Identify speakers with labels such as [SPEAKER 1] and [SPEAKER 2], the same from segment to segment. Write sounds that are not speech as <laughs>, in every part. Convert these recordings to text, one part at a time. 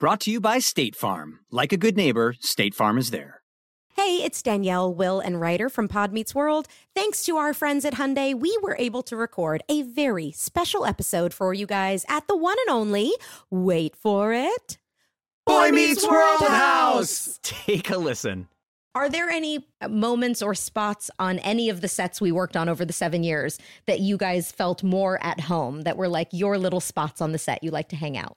[SPEAKER 1] Brought to you by State Farm. Like a good neighbor, State Farm is there.
[SPEAKER 2] Hey, it's Danielle, Will, and Ryder from Pod Meets World. Thanks to our friends at Hyundai, we were able to record a very special episode for you guys at the one and only, wait for it,
[SPEAKER 1] Boy Meets World House! Take a listen.
[SPEAKER 2] Are there any moments or spots on any of the sets we worked on over the seven years that you guys felt more at home, that were like your little spots on the set you like to hang out?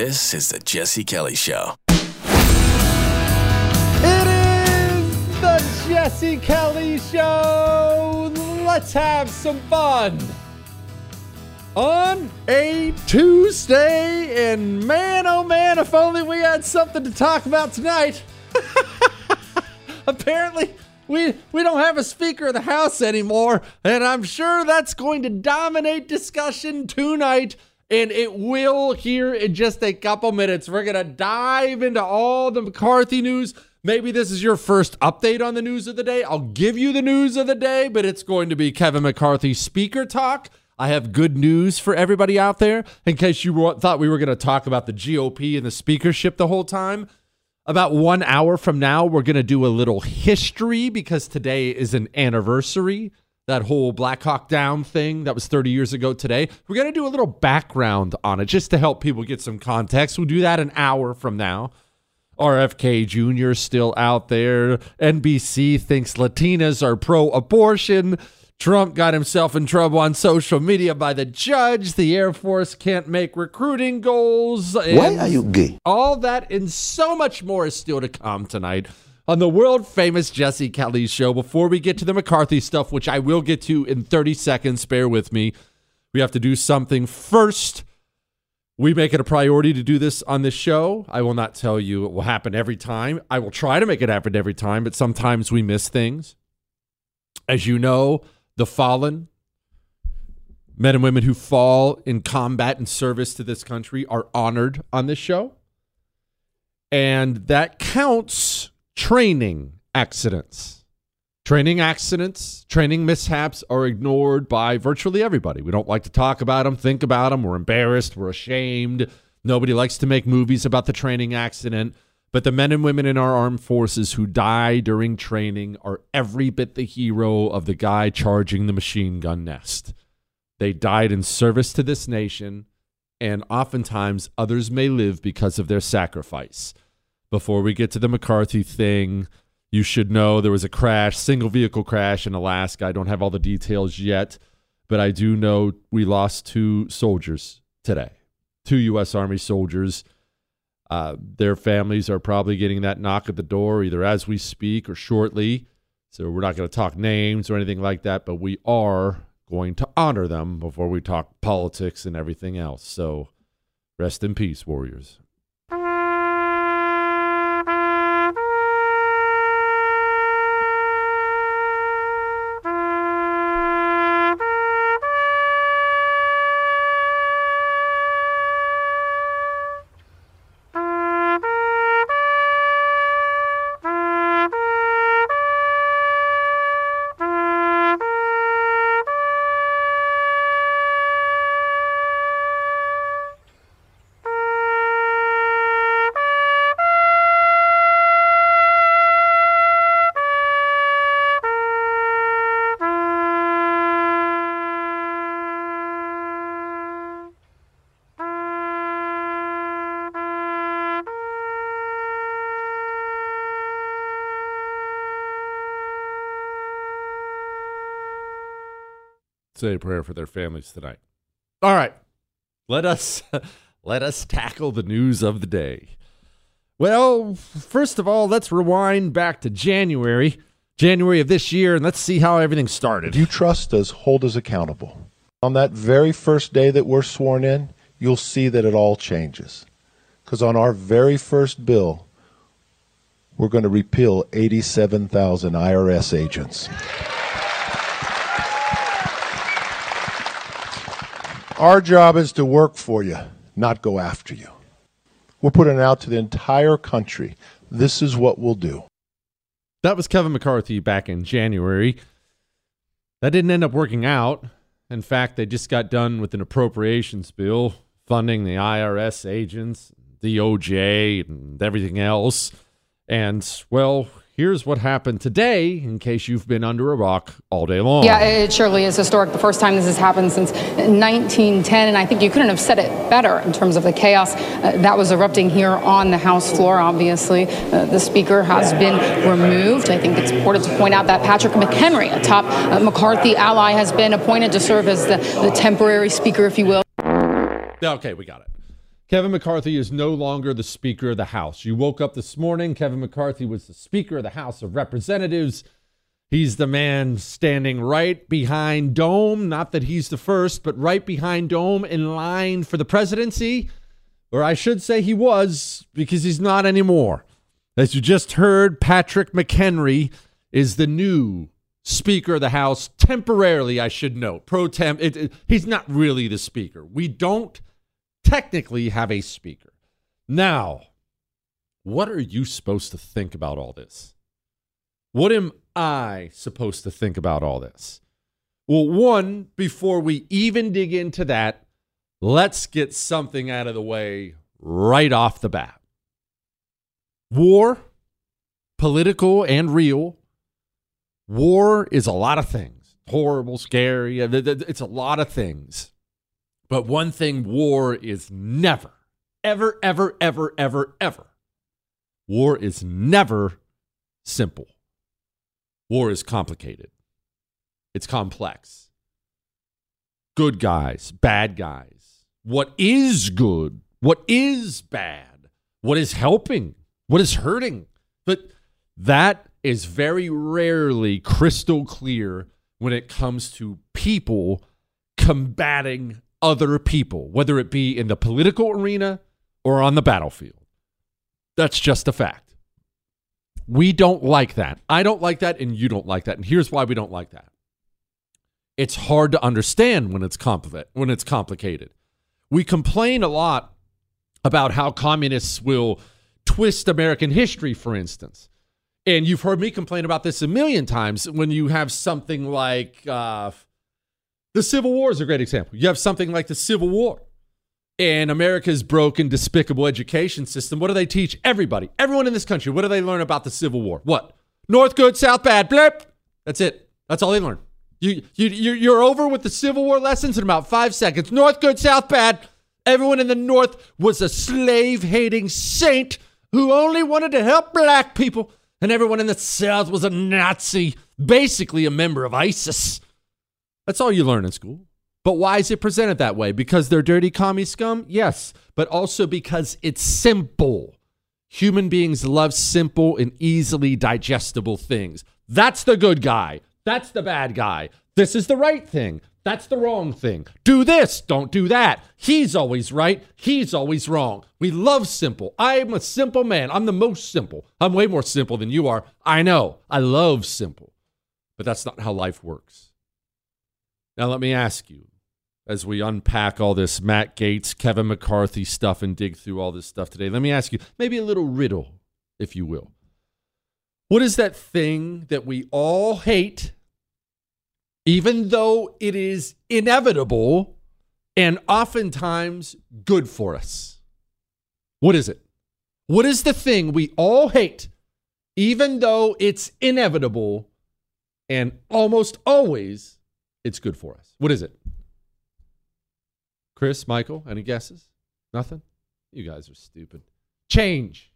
[SPEAKER 3] This is the Jesse Kelly Show.
[SPEAKER 4] It is the Jesse Kelly Show. Let's have some fun. On a Tuesday, and man, oh man, if only we had something to talk about tonight. <laughs> Apparently, we we don't have a Speaker of the House anymore, and I'm sure that's going to dominate discussion tonight. And it will here in just a couple minutes. We're gonna dive into all the McCarthy news. Maybe this is your first update on the news of the day. I'll give you the news of the day, but it's going to be Kevin McCarthy speaker talk. I have good news for everybody out there in case you thought we were going to talk about the GOP and the speakership the whole time. About one hour from now, we're going to do a little history because today is an anniversary. That whole Black Hawk Down thing that was 30 years ago today. We're going to do a little background on it just to help people get some context. We'll do that an hour from now. RFK Jr. is still out there. NBC thinks Latinas are pro abortion. Trump got himself in trouble on social media by the judge. The Air Force can't make recruiting goals.
[SPEAKER 5] Why are you gay?
[SPEAKER 4] All that and so much more is still to come tonight on the world famous Jesse Kelly show. Before we get to the McCarthy stuff, which I will get to in 30 seconds, bear with me. We have to do something first. We make it a priority to do this on this show. I will not tell you it will happen every time. I will try to make it happen every time, but sometimes we miss things. As you know, the fallen, Men and women who fall in combat and service to this country are honored on this show. And that counts training accidents. Training accidents, training mishaps are ignored by virtually everybody. We don't like to talk about them, think about them. We're embarrassed, we're ashamed. Nobody likes to make movies about the training accident. But the men and women in our armed forces who die during training are every bit the hero of the guy charging the machine gun nest. They died in service to this nation, and oftentimes others may live because of their sacrifice. Before we get to the McCarthy thing, you should know there was a crash, single vehicle crash in Alaska. I don't have all the details yet, but I do know we lost two soldiers today, two U.S. Army soldiers. Uh, their families are probably getting that knock at the door either as we speak or shortly. So we're not going to talk names or anything like that, but we are going to honor them before we talk politics and everything else. So rest in peace, warriors. Say a prayer for their families tonight. All right. Let us <laughs> let us tackle the news of the day. Well, first of all, let's rewind back to January, January of this year, and let's see how everything started.
[SPEAKER 5] You trust us, hold us accountable. On that very first day that we're sworn in, you'll see that it all changes. Because on our very first bill, we're going to repeal 87,000 IRS agents. Our job is to work for you, not go after you. We're putting it out to the entire country. This is what we'll do.
[SPEAKER 4] That was Kevin McCarthy back in January. That didn't end up working out. In fact, they just got done with an appropriations bill funding the IRS agents, the DOJ, and everything else. And, well, here's what happened today in case you've been under a rock all day long.
[SPEAKER 6] Yeah, it surely is historic. The first time this has happened since 1910, and I think you couldn't have said it better in terms of the chaos uh, that was erupting here on the House floor. Obviously, uh, the Speaker has been removed. I think it's important to point out that Patrick McHenry, a top uh, McCarthy ally, has been appointed to serve as the, the temporary Speaker, if you will.
[SPEAKER 4] Okay, we got it. Kevin McCarthy is no longer the Speaker of the House. You woke up this morning, Kevin McCarthy was the Speaker of the House of Representatives. He's the man standing right behind Dome. Not that he's the first, but right behind Dome in line for the presidency. Or I should say he was, because he's not anymore. As you just heard, Patrick McHenry is the new Speaker of the House, temporarily, I should note. Pro temp. It, it, he's not really the Speaker. We don't technically have a speaker. Now, what are you supposed to think about all this? What am I supposed to think about all this? Well, one, before we even dig into that, let's get something out of the way right off the bat. War, political and real. War is a lot of things horrible, scary. Uh, it's a lot of things. But one thing war is never, ever, ever, ever, ever, ever. War is never simple. War is complicated, it's complex. Good guys, bad guys. What is good? What is bad? What is helping? What is hurting? But that is very rarely crystal clear when it comes to people combating other people, whether it be in the political arena or on the battlefield. That's just a fact. We don't like that. I don't like that, and you don't like that. And here's why we don't like that It's hard to understand when it's compli- when it's complicated. We complain a lot about how communists will twist American history, for instance. And you've heard me complain about this a million times when you have something like uh, the Civil War is a great example. You have something like the Civil War and America's broken, despicable education system. What do they teach everybody? Everyone in this country, what do they learn about the Civil War? What? North good, South bad, blip. That's it. That's all they learn. You, you, you're over with the Civil War lessons in about five seconds. North good, South bad. Everyone in the North was a slave hating saint who only wanted to help black people. And everyone in the South was a Nazi, basically a member of ISIS. That's all you learn in school. But why is it presented that way? Because they're dirty commie scum? Yes. But also because it's simple. Human beings love simple and easily digestible things. That's the good guy. That's the bad guy. This is the right thing. That's the wrong thing. Do this, don't do that. He's always right. He's always wrong. We love simple. I'm a simple man. I'm the most simple. I'm way more simple than you are. I know. I love simple. But that's not how life works. Now, let me ask you as we unpack all this Matt Gaetz, Kevin McCarthy stuff and dig through all this stuff today, let me ask you maybe a little riddle, if you will. What is that thing that we all hate, even though it is inevitable and oftentimes good for us? What is it? What is the thing we all hate, even though it's inevitable and almost always it's good for us? What is it? Chris, Michael, any guesses? Nothing? You guys are stupid. Change.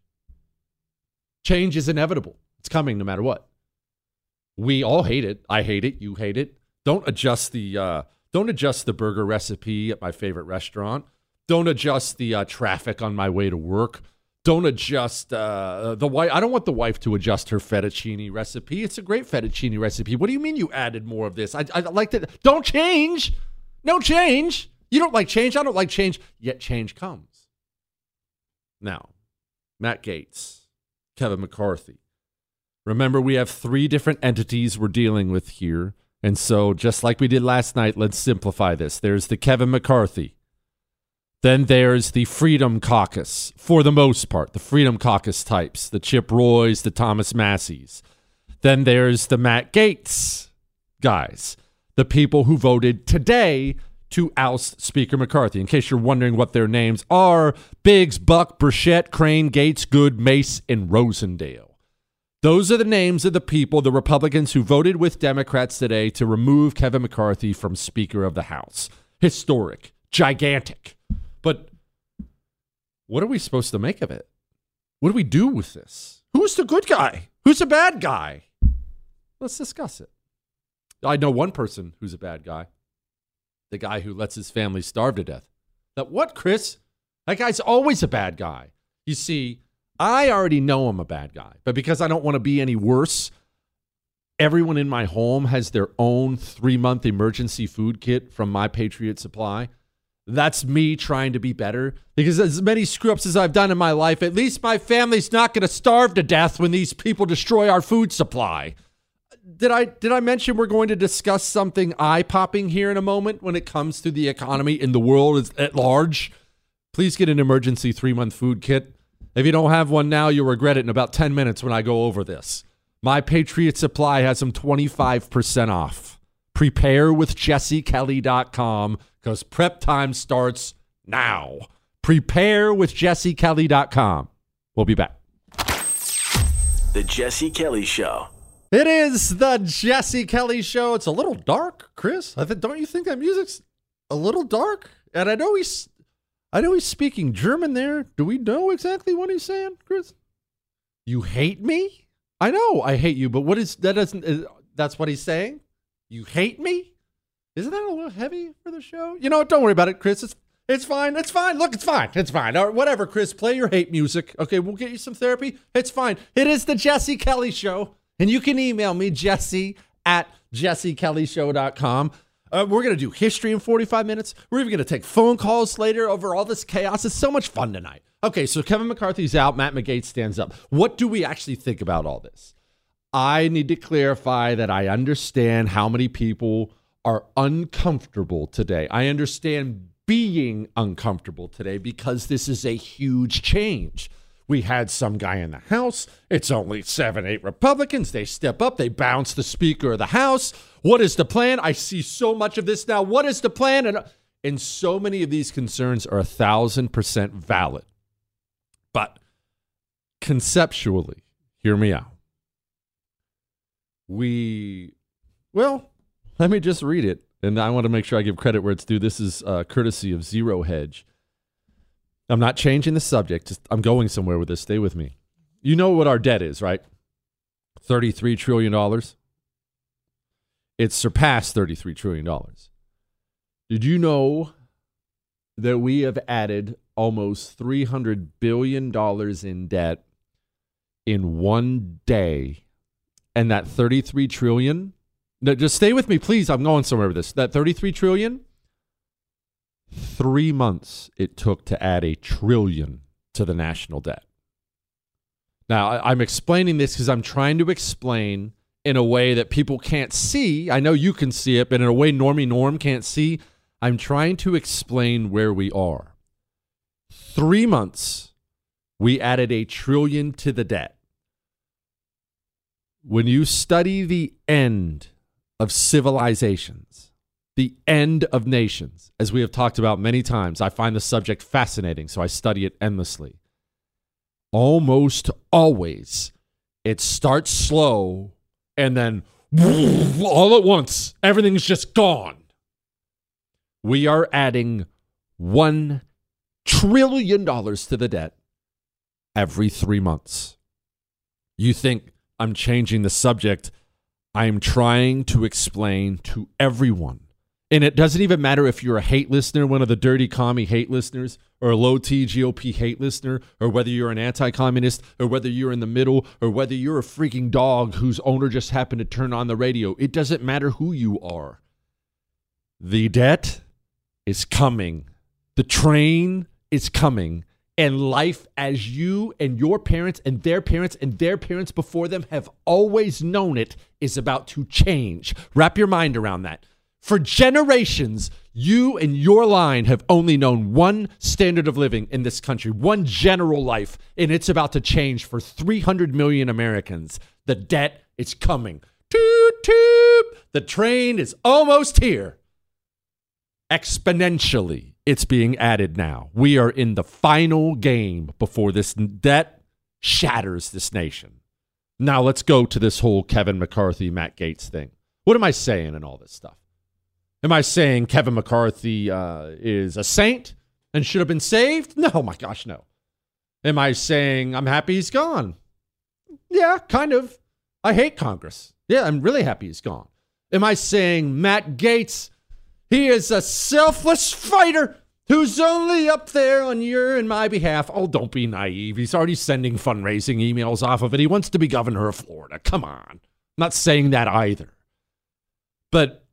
[SPEAKER 4] Change is inevitable. It's coming no matter what. We all hate it. I hate it. You hate it. Don't adjust the uh, don't adjust the burger recipe at my favorite restaurant. Don't adjust the uh, traffic on my way to work. Don't adjust uh, the wife. I don't want the wife to adjust her fettuccine recipe. It's a great fettuccine recipe. What do you mean you added more of this? I, I like that. Don't change. No change. You don't like change. I don't like change. Yet change comes. Now, Matt Gaetz, Kevin McCarthy. Remember, we have three different entities we're dealing with here. And so, just like we did last night, let's simplify this. There's the Kevin McCarthy. Then there's the Freedom Caucus, for the most part, the Freedom Caucus types, the Chip Roys, the Thomas Masseys. Then there's the Matt Gaetz guys, the people who voted today to oust Speaker McCarthy. In case you're wondering what their names are Biggs, Buck, Burchett, Crane, Gaetz, Good, Mace, and Rosendale. Those are the names of the people, the Republicans who voted with Democrats today to remove Kevin McCarthy from Speaker of the House. Historic, gigantic. But what are we supposed to make of it? What do we do with this? Who's the good guy? Who's the bad guy? Let's discuss it. I know one person who's a bad guy the guy who lets his family starve to death. That what, Chris? That guy's always a bad guy. You see, I already know I'm a bad guy, but because I don't want to be any worse, everyone in my home has their own three month emergency food kit from My Patriot Supply. That's me trying to be better because as many screw ups as I've done in my life, at least my family's not going to starve to death when these people destroy our food supply did I did I mention we're going to discuss something eye popping here in a moment when it comes to the economy in the world at large? Please get an emergency three month food kit. If you don't have one now, you'll regret it in about 10 minutes when I go over this. My Patriot Supply has them 25% off. Prepare with jessekelly.com because prep time starts now. Prepare with jessekelly.com. We'll be back.
[SPEAKER 3] The Jesse Kelly Show.
[SPEAKER 4] It is the Jesse Kelly show. It's a little dark, Chris. I don't you think that music's a little dark? And I know he's, I know he's speaking German there. Do we know exactly what he's saying, Chris? You hate me? I know I hate you, but what is that? Doesn't that's what he's saying? You hate me? Isn't that a little heavy for the show? You know? Don't worry about it, Chris. It's it's fine. It's fine. Look, it's fine. It's fine. Or whatever, Chris. Play your hate music. Okay, we'll get you some therapy. It's fine. It is the Jesse Kelly show. And you can email me, jesse at jessekellyshow.com. Uh, we're going to do history in 45 minutes. We're even going to take phone calls later over all this chaos. It's so much fun tonight. Okay, so Kevin McCarthy's out. Matt McGate stands up. What do we actually think about all this? I need to clarify that I understand how many people are uncomfortable today. I understand being uncomfortable today because this is a huge change. We had some guy in the House. It's only seven, eight Republicans. They step up, they bounce the Speaker of the House. What is the plan? I see so much of this now. What is the plan? And, and so many of these concerns are a thousand percent valid. But conceptually, hear me out. We, well, let me just read it. And I want to make sure I give credit where it's due. This is uh, courtesy of Zero Hedge. I'm not changing the subject. Just, I'm going somewhere with this. Stay with me. You know what our debt is, right? $33 trillion. It's surpassed $33 trillion. Did you know that we have added almost $300 billion in debt in one day? And that 33 trillion, no, just stay with me, please. I'm going somewhere with this. That 33 trillion, three months it took to add a trillion to the national debt. Now, I'm explaining this because I'm trying to explain in a way that people can't see. I know you can see it, but in a way Normie Norm can't see. I'm trying to explain where we are. Three months, we added a trillion to the debt. When you study the end of civilizations, the end of nations, as we have talked about many times, I find the subject fascinating, so I study it endlessly. Almost always, it starts slow and then <laughs> all at once, everything's just gone. We are adding $1 trillion to the debt every three months. You think I'm changing the subject. I'm trying to explain to everyone. And it doesn't even matter if you're a hate listener, one of the dirty commie hate listeners, or a low T GOP hate listener, or whether you're an anti communist, or whether you're in the middle, or whether you're a freaking dog whose owner just happened to turn on the radio. It doesn't matter who you are. The debt is coming, the train is coming, and life as you and your parents and their parents and their parents before them have always known it is about to change. Wrap your mind around that. For generations, you and your line have only known one standard of living in this country, one general life, and it's about to change for 300 million Americans. The debt is coming. Toot, toot. The train is almost here. Exponentially, it's being added now. We are in the final game before this debt shatters this nation. Now, let's go to this whole Kevin McCarthy, Matt Gaetz thing. What am I saying in all this stuff? Am I saying Kevin McCarthy uh, is a saint and should have been saved? No, my gosh, no. Am I saying I'm happy he's gone? Yeah, kind of. I hate Congress. Yeah, I'm really happy he's gone. Am I saying Matt Gates, he is a selfless fighter who's only up there on your and my behalf? Oh, don't be naive. He's already sending fundraising emails off of it. He wants to be governor of Florida. Come on. I'm not saying that either. But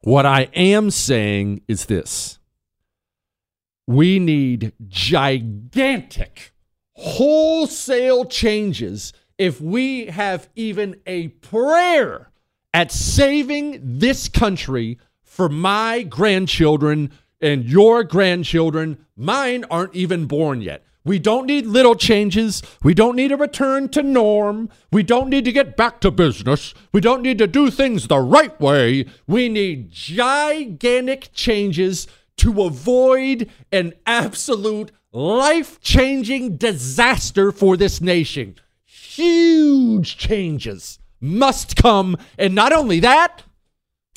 [SPEAKER 4] what I am saying is this we need gigantic, wholesale changes if we have even a prayer at saving this country for my grandchildren and your grandchildren. Mine aren't even born yet. We don't need little changes. We don't need a return to norm. We don't need to get back to business. We don't need to do things the right way. We need gigantic changes to avoid an absolute life changing disaster for this nation. Huge changes must come. And not only that,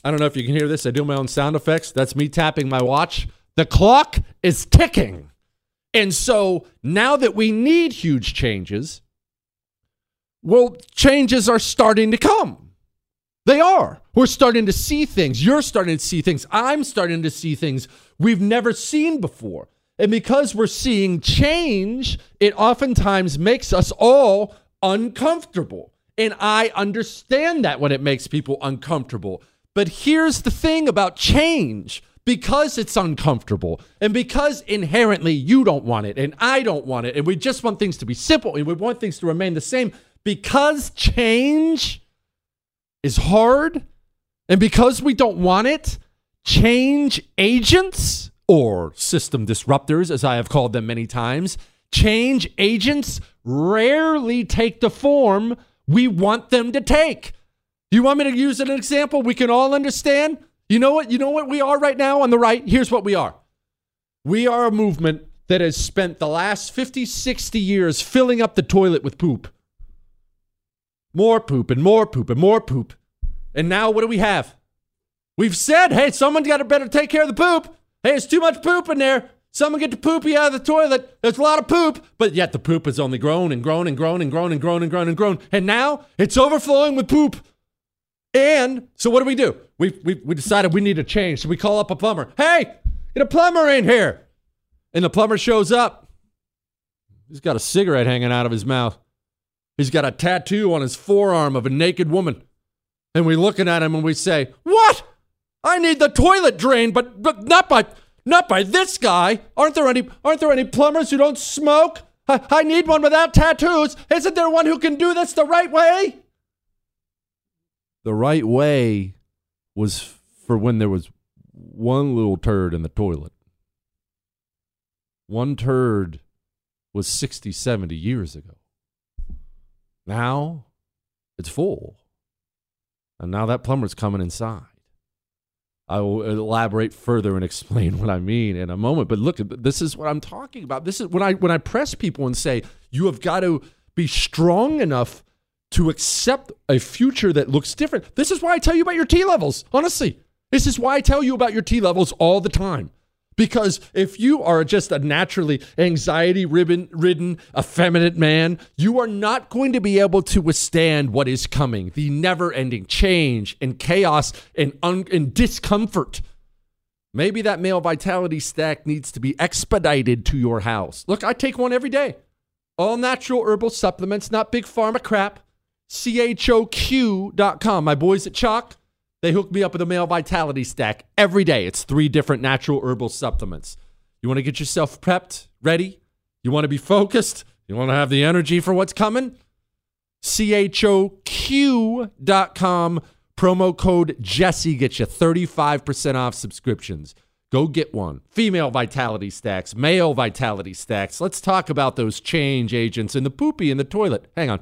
[SPEAKER 4] I don't know if you can hear this. I do my own sound effects. That's me tapping my watch. The clock is ticking. And so now that we need huge changes, well, changes are starting to come. They are. We're starting to see things. You're starting to see things. I'm starting to see things we've never seen before. And because we're seeing change, it oftentimes makes us all uncomfortable. And I understand that when it makes people uncomfortable. But here's the thing about change because it's uncomfortable and because inherently you don't want it and I don't want it and we just want things to be simple and we want things to remain the same because change is hard And because we don't want it, change agents or system disruptors, as I have called them many times, change agents rarely take the form we want them to take. You want me to use an example we can all understand? You know what? You know what we are right now on the right? Here's what we are. We are a movement that has spent the last 50, 60 years filling up the toilet with poop. More poop and more poop and more poop. And now what do we have? We've said, hey, someone's got to better take care of the poop. Hey, it's too much poop in there. Someone get the poopy out of the toilet. There's a lot of poop, but yet the poop has only grown and grown and grown and grown and grown and grown and grown. And now it's overflowing with poop. And so what do we do? We, we, we decided we need a change. So we call up a plumber. Hey, get a plumber in here. And the plumber shows up. He's got a cigarette hanging out of his mouth. He's got a tattoo on his forearm of a naked woman. And we're looking at him and we say, What? I need the toilet drained, but, but not by not by this guy. Aren't there any aren't there any plumbers who don't smoke? I, I need one without tattoos. Isn't there one who can do this the right way? The right way was for when there was one little turd in the toilet. One turd was 60, 70 years ago. Now it's full. And now that plumber's coming inside. I will elaborate further and <laughs> explain what I mean in a moment. But look, this is what I'm talking about. This is when I when I press people and say you have got to be strong enough to accept a future that looks different. This is why I tell you about your T levels. Honestly, this is why I tell you about your T levels all the time. Because if you are just a naturally anxiety ridden, effeminate man, you are not going to be able to withstand what is coming the never ending change and chaos and, un- and discomfort. Maybe that male vitality stack needs to be expedited to your house. Look, I take one every day. All natural herbal supplements, not big pharma crap. CHOQ.com. My boys at Choq they hook me up with a male vitality stack every day. It's three different natural herbal supplements. You want to get yourself prepped, ready? You want to be focused? You want to have the energy for what's coming? CHOQ.com. Promo code Jesse gets you 35% off subscriptions. Go get one. Female vitality stacks, male vitality stacks. Let's talk about those change agents and the poopy in the toilet. Hang on.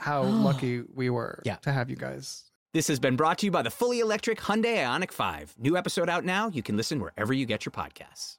[SPEAKER 7] how <gasps> lucky we were
[SPEAKER 1] Yeah.
[SPEAKER 7] to have you guys.
[SPEAKER 1] This has been brought to you by the fully electric Hyundai Ioniq 5. New episode out now. You can listen wherever you get your podcasts.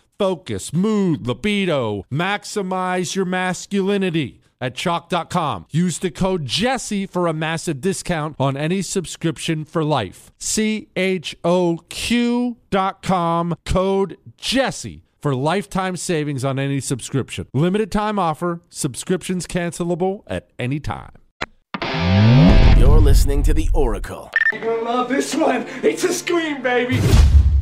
[SPEAKER 4] focus, mood, libido. Maximize your masculinity at choq.com. Use the code Jesse for a massive discount on any subscription for life. C H O Q.com, code Jesse for lifetime savings on any subscription. Limited time offer, subscriptions cancelable at any time.
[SPEAKER 3] You're listening to The Oracle,
[SPEAKER 8] You're gonna love this one. It's a scream, baby.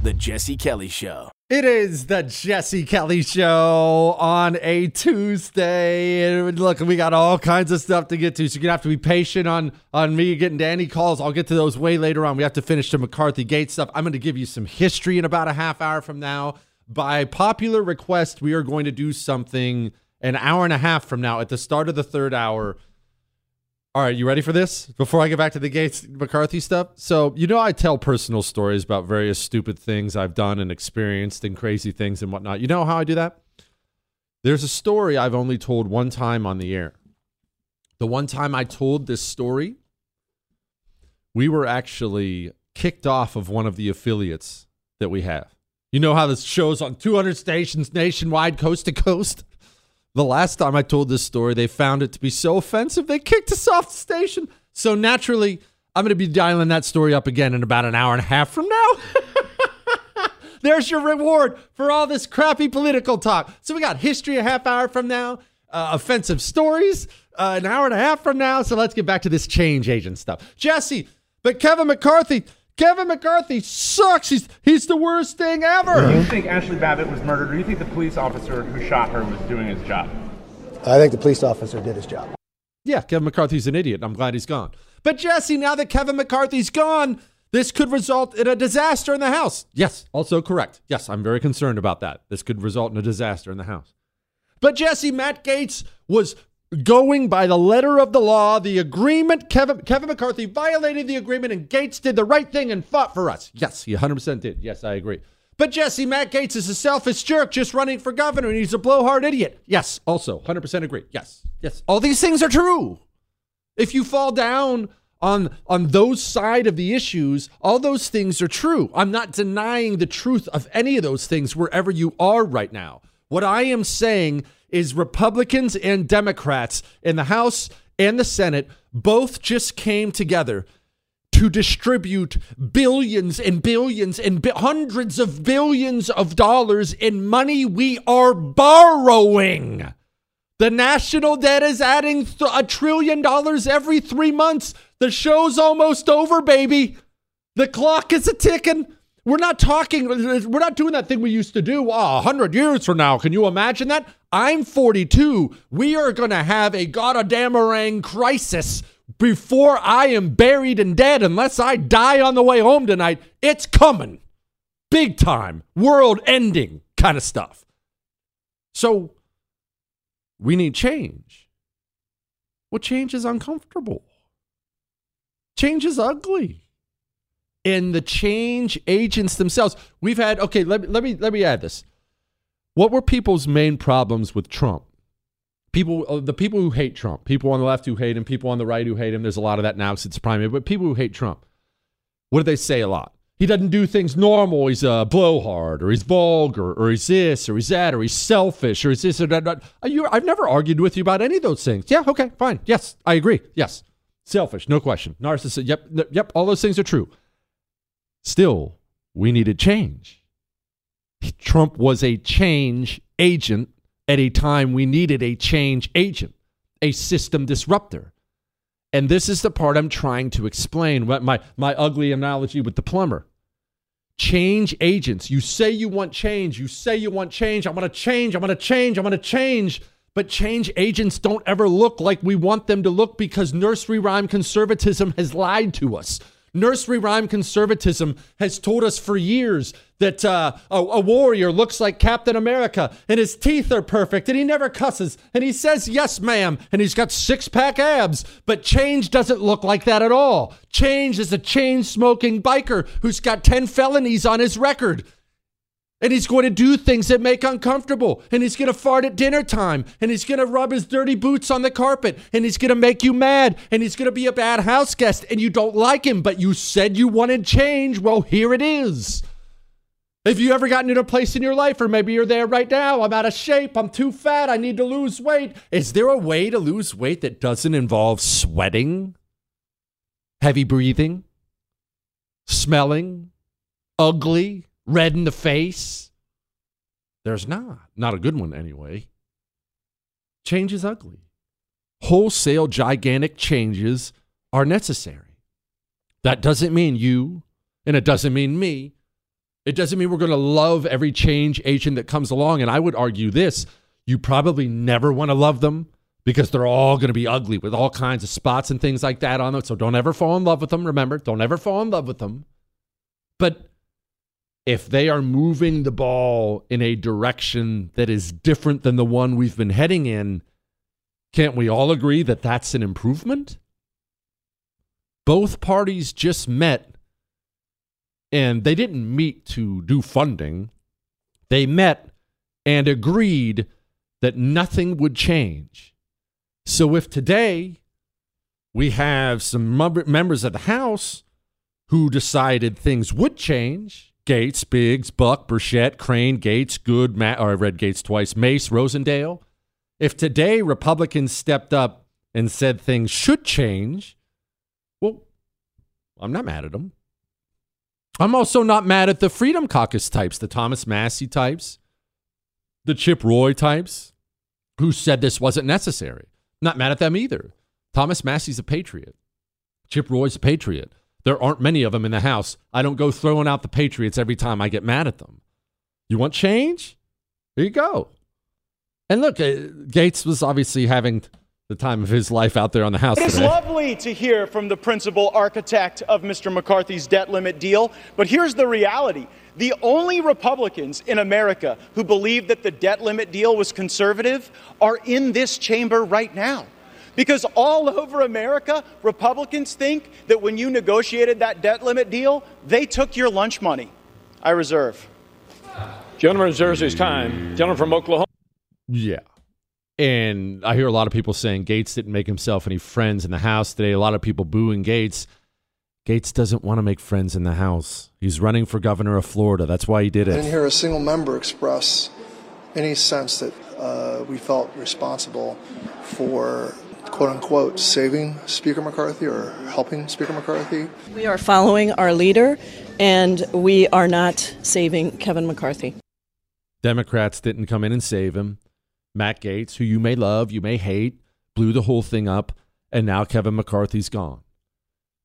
[SPEAKER 3] The Jesse Kelly Show.
[SPEAKER 4] It is the Jesse Kelly Show on a Tuesday. And look, we got all kinds of stuff to get to, so you're gonna have to be patient on on me getting to any calls. I'll get to those way later on. We have to finish the McCarthy Gate stuff. I'm gonna give you some history in about a half hour from now. By popular request, we are going to do something an hour and a half from now at the start of the third hour. All right, you ready for this? Before I get back to the Gaetz McCarthy stuff. So, you know, I tell personal stories about various stupid things I've done and experienced and crazy things and whatnot. You know how I do that? There's a story I've only told one time on the air. The one time I told this story, we were actually kicked off of one of the affiliates that we have. You know how this show's on 200 stations nationwide, coast to coast? The last time I told this story, they found it to be so offensive, they kicked us off the station. So naturally, I'm going to be dialing that story up again in about an hour and a half from now. <laughs> There's your reward for all this crappy political talk. So we got history a half hour from now, uh, offensive stories uh, an hour and a half from now. So let's get back to this change agent stuff. Jesse, but Kevin McCarthy, Kevin McCarthy sucks. He's he's the worst thing ever.
[SPEAKER 9] Do you think Ashli Babbitt was murdered, or do you think the police officer who shot her was doing his job?
[SPEAKER 10] I think the police officer did his job.
[SPEAKER 4] Yeah, Kevin McCarthy's an idiot. I'm glad he's gone. But Jesse, now that Kevin McCarthy's gone, this could result in a disaster in the House. Yes, also correct. Yes, I'm very concerned about that. This could result in a disaster in the House. But Jesse, Matt Gaetz was going by the letter of the law, the agreement. Kevin, Kevin McCarthy violated the agreement, and Gaetz did the right thing and fought for us. Yes, he 100% did. Yes, I agree. But Jesse, Matt Gaetz is a selfish jerk just running for governor, and he's a blowhard idiot. Yes, also 100% agree. Yes, yes. All these things are true. If you fall down on on those side of the issues, all those things are true. I'm not denying the truth of any of those things wherever you are right now. What I am saying is Republicans and Democrats in the House and the Senate both just came together to distribute billions and billions and bi- hundreds of billions of dollars in money we are borrowing. The national debt is adding th- a trillion dollars every three months. The show's almost over, baby. The clock is a ticking. We're not talking, we're not doing that thing we used to do uh, oh, 100 years from now. Can you imagine that? I'm 42. We are going to have a goddamn crisis before I am buried and dead, unless I die on the way home tonight, it's coming. Big time, world ending kind of stuff. So we need change. Well, change is uncomfortable. Change is ugly. And the change agents themselves, we've had, okay, let, me- let me let me add this. What were people's main problems with Trump? People, uh, the people who hate Trump, people on the left who hate him, people on the right who hate him. There's a lot of that now since the primary, but people who hate Trump, what do they say a lot? He doesn't do things normal. He's a blowhard, or he's vulgar, or he's this, or he's that, or he's selfish, or he's this, or that. You, I've never argued with you about any of those things. Yeah, okay, fine. Yes, I agree. Yes, selfish, no question. Narcissist. Yep, yep. All those things are true. Still, we needed change. Trump was a change agent at a time we needed a change agent, a system disruptor. And this is the part I'm trying to explain. My, my ugly analogy with the plumber. Change agents. You say you want change. You say you want change. I want to change. I want to change. I want to change. But change agents don't ever look like we want them to look because nursery rhyme conservatism has lied to us. Nursery rhyme conservatism has told us for years that uh, a, a warrior looks like Captain America and his teeth are perfect and he never cusses and he says, Yes, ma'am, and he's got six pack abs. But change doesn't look like that at all. Change is a chain smoking biker who's got 10 felonies on his record. And he's going to do things that make uncomfortable. And he's going to fart at dinner time. And he's going to rub his dirty boots on the carpet. And he's going to make you mad. And he's going to be a bad house guest. And you don't like him, but you said you wanted change. Well, here it is. Have you ever gotten in a place in your life, or maybe you're there right now? I'm out of shape. I'm too fat. I need to lose weight. Is there a way to lose weight that doesn't involve sweating, heavy breathing, smelling, ugly, red in the face? There's not. Not a good one, anyway. Change is ugly. Wholesale, gigantic changes are necessary. That doesn't mean you, and it doesn't mean me. It doesn't mean we're going to love every change agent that comes along. And I would argue this you probably never want to love them because they're all going to be ugly with all kinds of spots and things like that on them. So don't ever fall in love with them. Remember, don't ever fall in love with them. But if they are moving the ball in a direction that is different than the one we've been heading in, can't we all agree that that's an improvement? Both parties just met and they didn't meet to do funding. They met and agreed that nothing would change. So if today we have some members of the House who decided things would change, Gaetz, Biggs, Buck, Burchett, Crane, Gaetz, Good, Matt, or I read Gaetz twice, Mace, Rosendale. If today Republicans stepped up and said things should change, well, I'm not mad at them. I'm also not mad at the Freedom Caucus types, the Thomas Massie types, the Chip Roy types, who said this wasn't necessary. Not mad at them either. Thomas Massie's a patriot. Chip Roy's a patriot. There aren't many of them in the House. I don't go throwing out the Patriots every time I get mad at them. You want change? Here you go. And look, uh, Gaetz was obviously having the time of his life out there on the House
[SPEAKER 11] It is
[SPEAKER 4] today.
[SPEAKER 11] lovely to hear from the principal architect of Mr. McCarthy's debt limit deal, but here's the reality. The only Republicans in America who believe that the debt limit deal was conservative are in this chamber right now. Because all over America, Republicans think that when you negotiated that debt limit deal, they took your lunch money. I reserve.
[SPEAKER 12] Gentleman reserves his time. Gentleman from Oklahoma.
[SPEAKER 4] Yeah. And I hear a lot of people saying Gaetz didn't make himself any friends in the House today. A lot of people booing Gaetz. Gaetz doesn't want to make friends in the House. He's running for governor of Florida. That's why he did it.
[SPEAKER 13] I
[SPEAKER 4] it.
[SPEAKER 13] didn't hear a single member express any sense that uh, we felt responsible for quote unquote saving Speaker McCarthy or helping Speaker McCarthy.
[SPEAKER 14] We are following our leader, and we are not saving Kevin McCarthy.
[SPEAKER 4] Democrats didn't come in and save him. Matt Gaetz, who you may love, you may hate, blew the whole thing up, and now Kevin McCarthy's gone.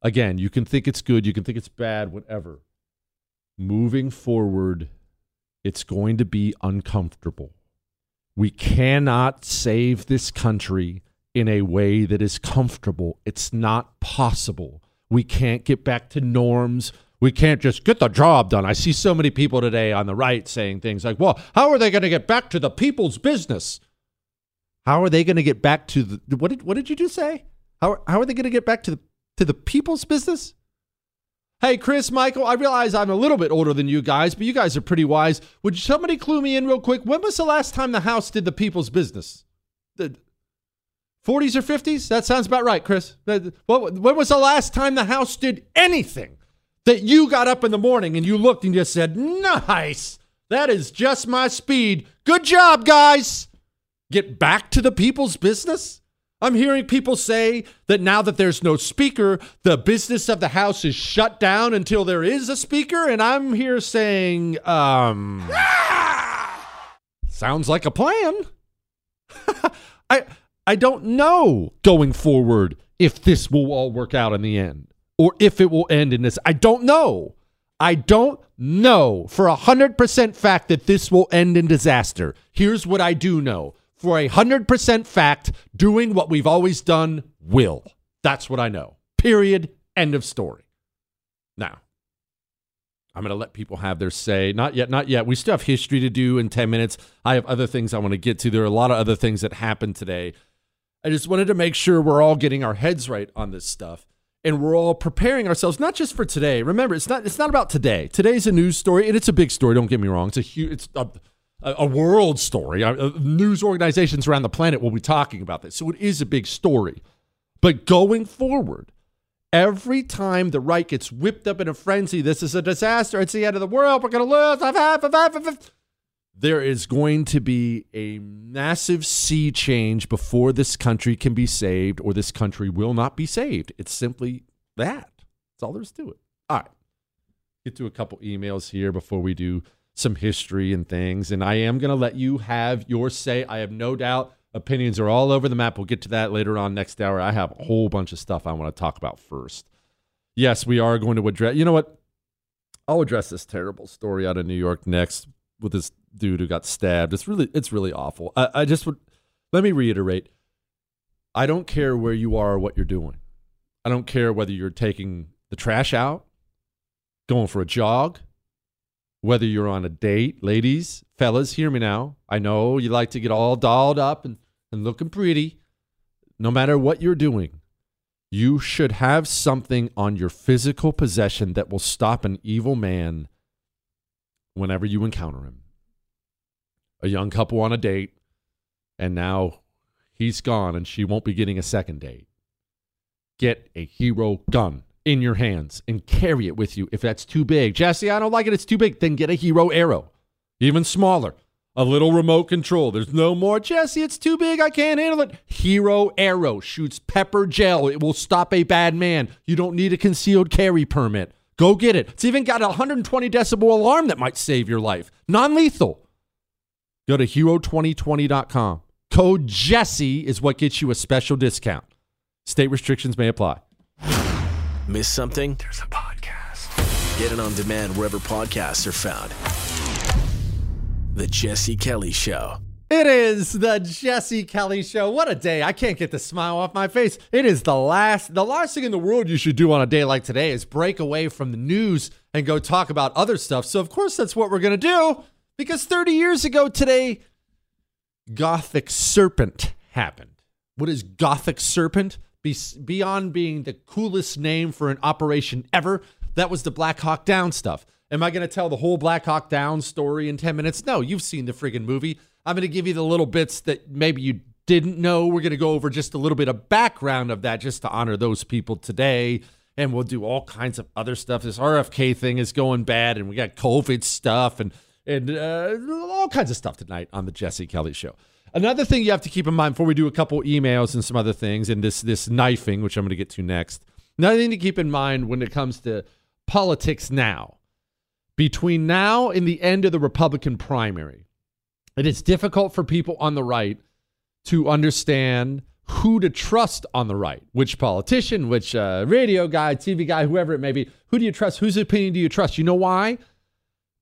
[SPEAKER 4] Again, you can think it's good, you can think it's bad, whatever. Moving forward, it's going to be uncomfortable. We cannot save this country in a way that is comfortable. It's not possible. We can't get back to norms. We can't just get the job done. I see so many people today on the right saying things like, well, how are they going to get back to the people's business? How are they going to get back to the what did what did you just say? How how are they going to get back to the to the people's business? Hey, Chris, Michael, I realize I'm a little bit older than you guys, but you guys are pretty wise. Would somebody clue me in real quick? When was the last time the House did the people's business? The 40s or 50s? That sounds about right, Chris. When was the last time the House did anything that you got up in the morning and you looked and just said, nice, that is just my speed. Good job, guys. Get back to the people's business? I'm hearing people say that now that there's no speaker, the business of the House is shut down until there is a speaker. And I'm here saying, um, sounds like a plan. <laughs> I I don't know going forward if this will all work out in the end or if it will end in this. I don't know. I don't know for a hundred percent fact that this will end in disaster. Here's what I do know for a hundred percent fact, doing what we've always done will. That's what I know. Period. End of story. Now, I'm going to let people have their say. Not yet, not yet. We still have history to do in 10 minutes. I have other things I want to get to. There are a lot of other things that happened today. I just wanted to make sure we're all getting our heads right on this stuff and we're all preparing ourselves not just for today. Remember, it's not it's not about today. Today's a news story and it's a big story, don't get me wrong. It's a huge it's a, a world story. Uh, news organizations around the planet will be talking about this. So it is a big story. But going forward, every time the right gets whipped up in a frenzy, this is a disaster. It's the end of the world. We're going to lose. There is going to be a massive sea change before this country can be saved, or this country will not be saved. It's simply that. That's all there is to it. All right. Get to a couple emails here before we do some history and things. And I am going to let you have your say. I have no doubt opinions are all over the map. We'll get to that later on next hour. I have a whole bunch of stuff I want to talk about first. Yes, we are going to address, you know what? I'll address this terrible story out of New York next with this dude who got stabbed. It's really, it's really awful. I, I just would, let me reiterate. I don't care where you are or what you're doing. I don't care whether you're taking the trash out, going for a jog, whether you're on a date, ladies, fellas, hear me now. I know you like to get all dolled up and, and looking pretty. No matter what you're doing, you should have something on your physical possession that will stop an evil man whenever you encounter him. A young couple on a date, and now he's gone and she won't be getting a second date. Get a hero gun in your hands and carry it with you if that's too big. Jesse, I don't like it. It's too big. Then get a hero arrow, even smaller. A little remote control. There's no more, Jesse, it's too big. I can't handle it. Hero arrow shoots pepper gel. It will stop a bad man. You don't need a concealed carry permit. Go get it. It's even got a 120 decibel alarm that might save your life. Non lethal. Go to hero2020.com. Code Jesse is what gets you a special discount. State restrictions may apply.
[SPEAKER 3] Miss something? There's a podcast. Get it on demand wherever podcasts are found. The Jesse Kelly Show.
[SPEAKER 4] It is the Jesse Kelly Show. What a day. I can't get the smile off my face. It is the last the last thing in the world you should do on a day like today is break away from the news and go talk about other stuff. So of course that's what we're going to do because 30 years ago today Gothic Serpent happened. What is Gothic Serpent? Be- beyond being the coolest name for an operation ever, that was the Black Hawk Down stuff. Am I going to tell the whole Black Hawk Down story in 10 minutes? No, you've seen the friggin' movie. I'm going to give you the little bits that maybe you didn't know. We're going to go over just a little bit of background of that just to honor those people today. And we'll do all kinds of other stuff. This RFK thing is going bad, and we got COVID stuff and and uh, all kinds of stuff tonight on the Jesse Kelly Show. Another thing you have to keep in mind before we do a couple emails and some other things, and this this knifing, which I'm going to get to next. Another thing to keep in mind when it comes to politics now, between now and the end of the Republican primary, it is difficult for people on the right to understand who to trust on the right. Which politician, which uh, radio guy, TV guy, whoever it may be. Who do you trust? Whose opinion do you trust? You know why?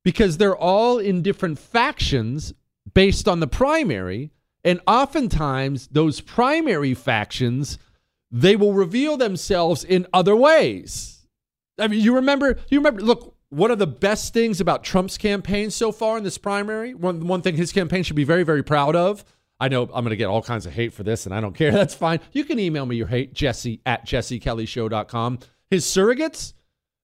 [SPEAKER 4] Because they're all in different factions based on the primary And oftentimes, those primary factions, they will reveal themselves in other ways. I mean, you remember, you remember, look, one of the best things about Trump's campaign so far in this primary, one, one thing his campaign should be very, very proud of. I know I'm going to get all kinds of hate for this, and I don't care. <laughs> That's fine. You can email me your hate, jesse at jessekellyshow.com. His surrogates,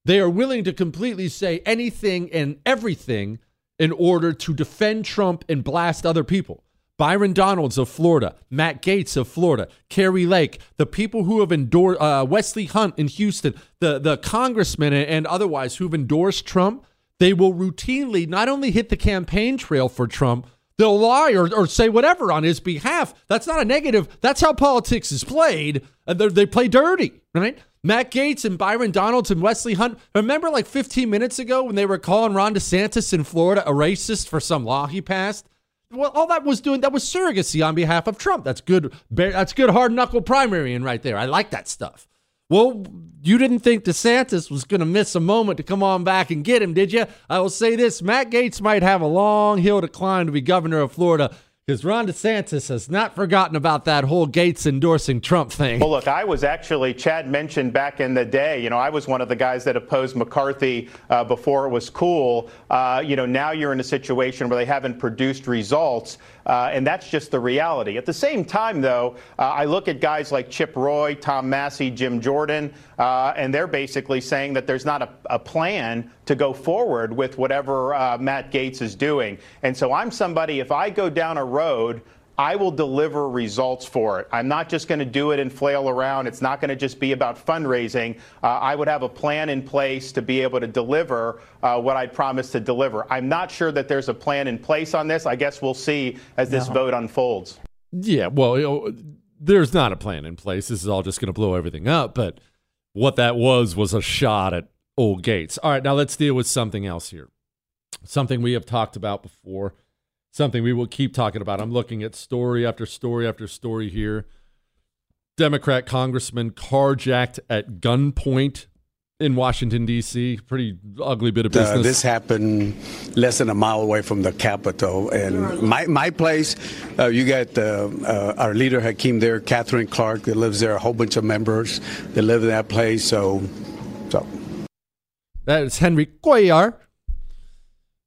[SPEAKER 4] they are willing to completely say anything and everything in order to defend Trump and blast other people. Byron Donalds of Florida, Matt Gaetz of Florida, Kari Lake, the people who have endorsed uh, Wesley Hunt in Houston, the the congressmen and otherwise who've endorsed Trump, they will routinely not only hit the campaign trail for Trump, they'll lie or, or say whatever on his behalf. That's not a negative. That's how politics is played. They play dirty, right? Matt Gaetz and Byron Donalds and Wesley Hunt. Remember, like 15 minutes ago, when they were calling Ron DeSantis in Florida a racist for some law he passed? Well, all that was doing that was surrogacy on behalf of Trump. That's good. That's good hard knuckle primary in right there. I like that stuff. Well, you didn't think DeSantis was going to miss a moment to come on back and get him, did you? I will say this Matt Gaetz might have a long hill to climb to be governor of Florida because Ron DeSantis has not forgotten about that whole Gaetz endorsing Trump thing.
[SPEAKER 15] Well, look, I was actually, Chad mentioned back in the day, you know, I was one of the guys that opposed McCarthy uh, before it was cool. Uh, you know, now you're in a situation where they haven't produced results. Uh, and that's just the reality. At the same time, though, uh, I look at guys like Chip Roy, Tom Massie, Jim Jordan, uh, and they're basically saying that there's not a, a plan to go forward with whatever uh, Matt Gaetz is doing. And so I'm somebody, if I go down a road, I will deliver results for it. I'm not just going to do it and flail around. It's not going to just be about fundraising. Uh, I would have a plan in place to be able to deliver uh, what I promised to deliver. I'm not sure that there's a plan in place on this. I guess we'll see as this no. vote unfolds.
[SPEAKER 4] Yeah, well, you know, there's not a plan in place. This is all just going to blow everything up. But what that was was a shot at old Gaetz. All right, now let's deal with something else here. Something we have talked about before something we will keep talking about. I'm looking at story after story after story here. Democrat congressman carjacked at gunpoint in Washington D.C. Pretty ugly bit of business.
[SPEAKER 16] Uh, this happened less than a mile away from the Capitol, and my my place. Uh, you got uh, uh our leader Hakeem there, Katherine Clark, that lives there. A whole bunch of members that live in that place. So, so
[SPEAKER 4] that is Henry Cuellar,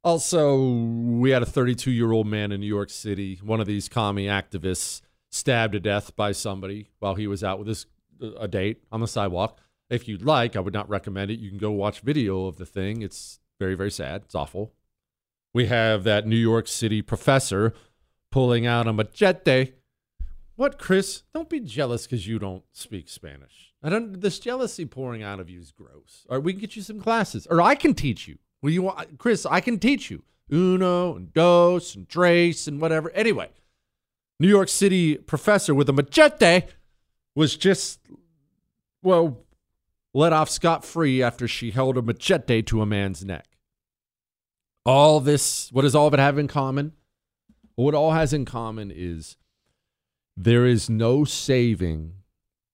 [SPEAKER 4] also, we had a 32 year old man in New York City, one of these commie activists, stabbed to death by somebody while he was out with his uh, a date on the sidewalk. If you'd like, I would not recommend it. You can go watch video of the thing. It's very, very sad. It's awful. We have that New York City professor pulling out a machete. What, Chris? Don't be jealous because you don't speak Spanish. I don't. This jealousy pouring out of you is gross. Or we can get you some classes, or I can teach you. Well, you want Chris? I can teach you uno and dos and tres and whatever. Anyway, New York City professor with a machete was just well let off scot free after she held a machete to a man's neck. All this, what does all of it have in common? Well, what all has in common is there is no saving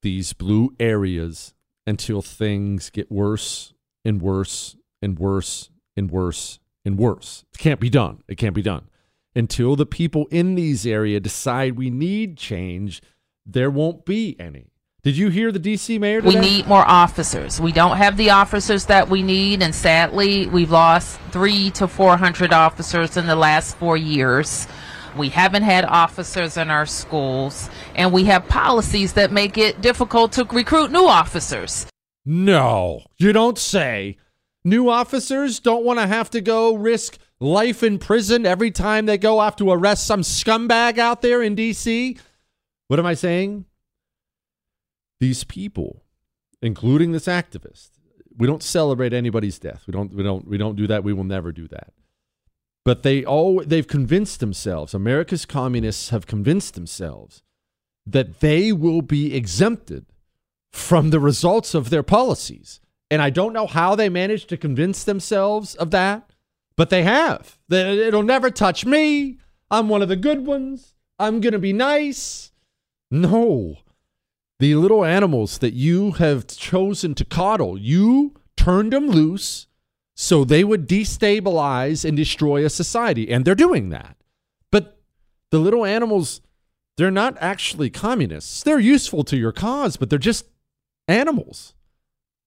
[SPEAKER 4] these blue areas until things get worse and worse and worse and worse and worse. It can't be done. It can't be done. Until the people in these areas decide we need change, there won't be any. Did you hear the DC mayor today?
[SPEAKER 17] We need more officers. We don't have the officers that we need, and sadly, we've lost three to 400 officers in the last four years. We haven't had officers in our schools, and we have policies that make it difficult to recruit new officers.
[SPEAKER 4] No, you don't say. New officers don't want to have to go risk life in prison every time they go off to arrest some scumbag out there in DC. What am I saying? These people, including this activist, we don't celebrate anybody's death. We don't we don't we don't do that. We will never do that. But they all they've convinced themselves, America's communists have convinced themselves that they will be exempted from the results of their policies. And I don't know how they managed to convince themselves of that, but they have. It'll never touch me. I'm one of the good ones. I'm going to be nice. No. The little animals that you have chosen to coddle, you turned them loose so they would destabilize and destroy a society. And they're doing that. But the little animals they're not actually communists. They're useful to your cause, but they're just animals.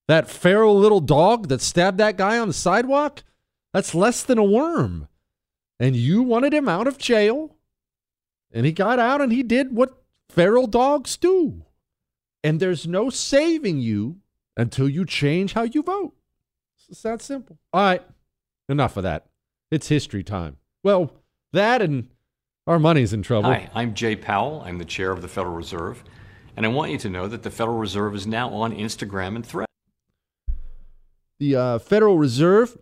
[SPEAKER 4] That feral little dog that stabbed that guy on the sidewalk, that's less than a worm. And you wanted him out of jail, and he got out and he did what feral dogs do. And there's no saving you until you change how you vote. It's that simple. All right, enough of that. It's history time. Well, that and our money's in trouble.
[SPEAKER 18] Hi, I'm Jay Powell. I'm the chair of the Federal Reserve. And I want you to know that the Federal Reserve is now on Instagram and Threads.
[SPEAKER 4] The uh, Federal Reserve,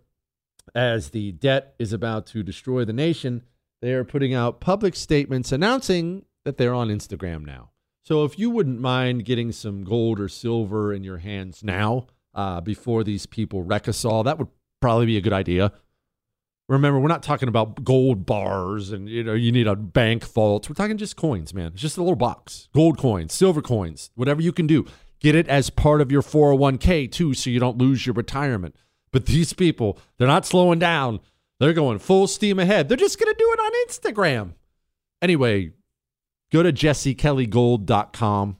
[SPEAKER 4] as the debt is about to destroy the nation, they are putting out public statements announcing that they're on Instagram now. So if you wouldn't mind getting some gold or silver in your hands now, uh, before these people wreck us all, that would probably be a good idea. Remember, we're not talking about gold bars and you know you need a bank vault. We're talking just coins, man. It's just a little box. Gold coins, silver coins, whatever you can do. Get it as part of your 401k too, so you don't lose your retirement. But these people, they're not slowing down. They're going full steam ahead. They're just gonna do it on Instagram. Anyway, go to jessekellygold.com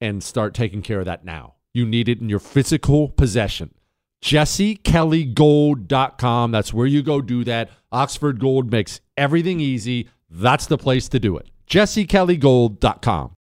[SPEAKER 4] and start taking care of that now. You need it in your physical possession. jessekellygold.com. That's where you go do that. Oxford Gold makes everything easy. That's the place to do it. jessekellygold.com.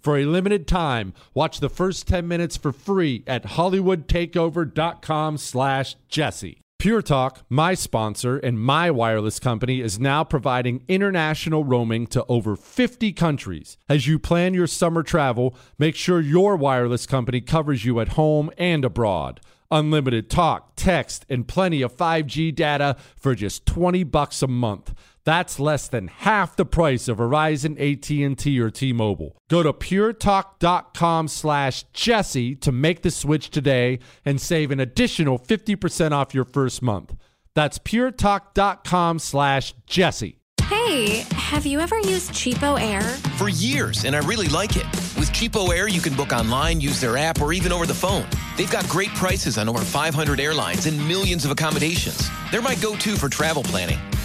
[SPEAKER 4] For a limited time, watch the first 10 minutes for free at hollywoodtakeover.com slash Jesse. Pure Talk, my sponsor and my wireless company, is now providing international roaming to over 50 countries. As you plan your summer travel, make sure your wireless company covers you at home and abroad. Unlimited talk, text, and plenty of 5G data for just 20 bucks a month. That's less than half the price of Verizon, AT&T, or T-Mobile. Go to puretalk.com slash Jesse to make the switch today and save an additional 50% off your first month. That's puretalk.com slash Jesse.
[SPEAKER 19] Hey, have you ever used Cheapo Air?
[SPEAKER 20] For years, and I really like it. With Cheapo Air, you can book online, use their app, or even over the phone. They've got great prices on over 500 airlines and millions of accommodations. They're my go to for travel planning.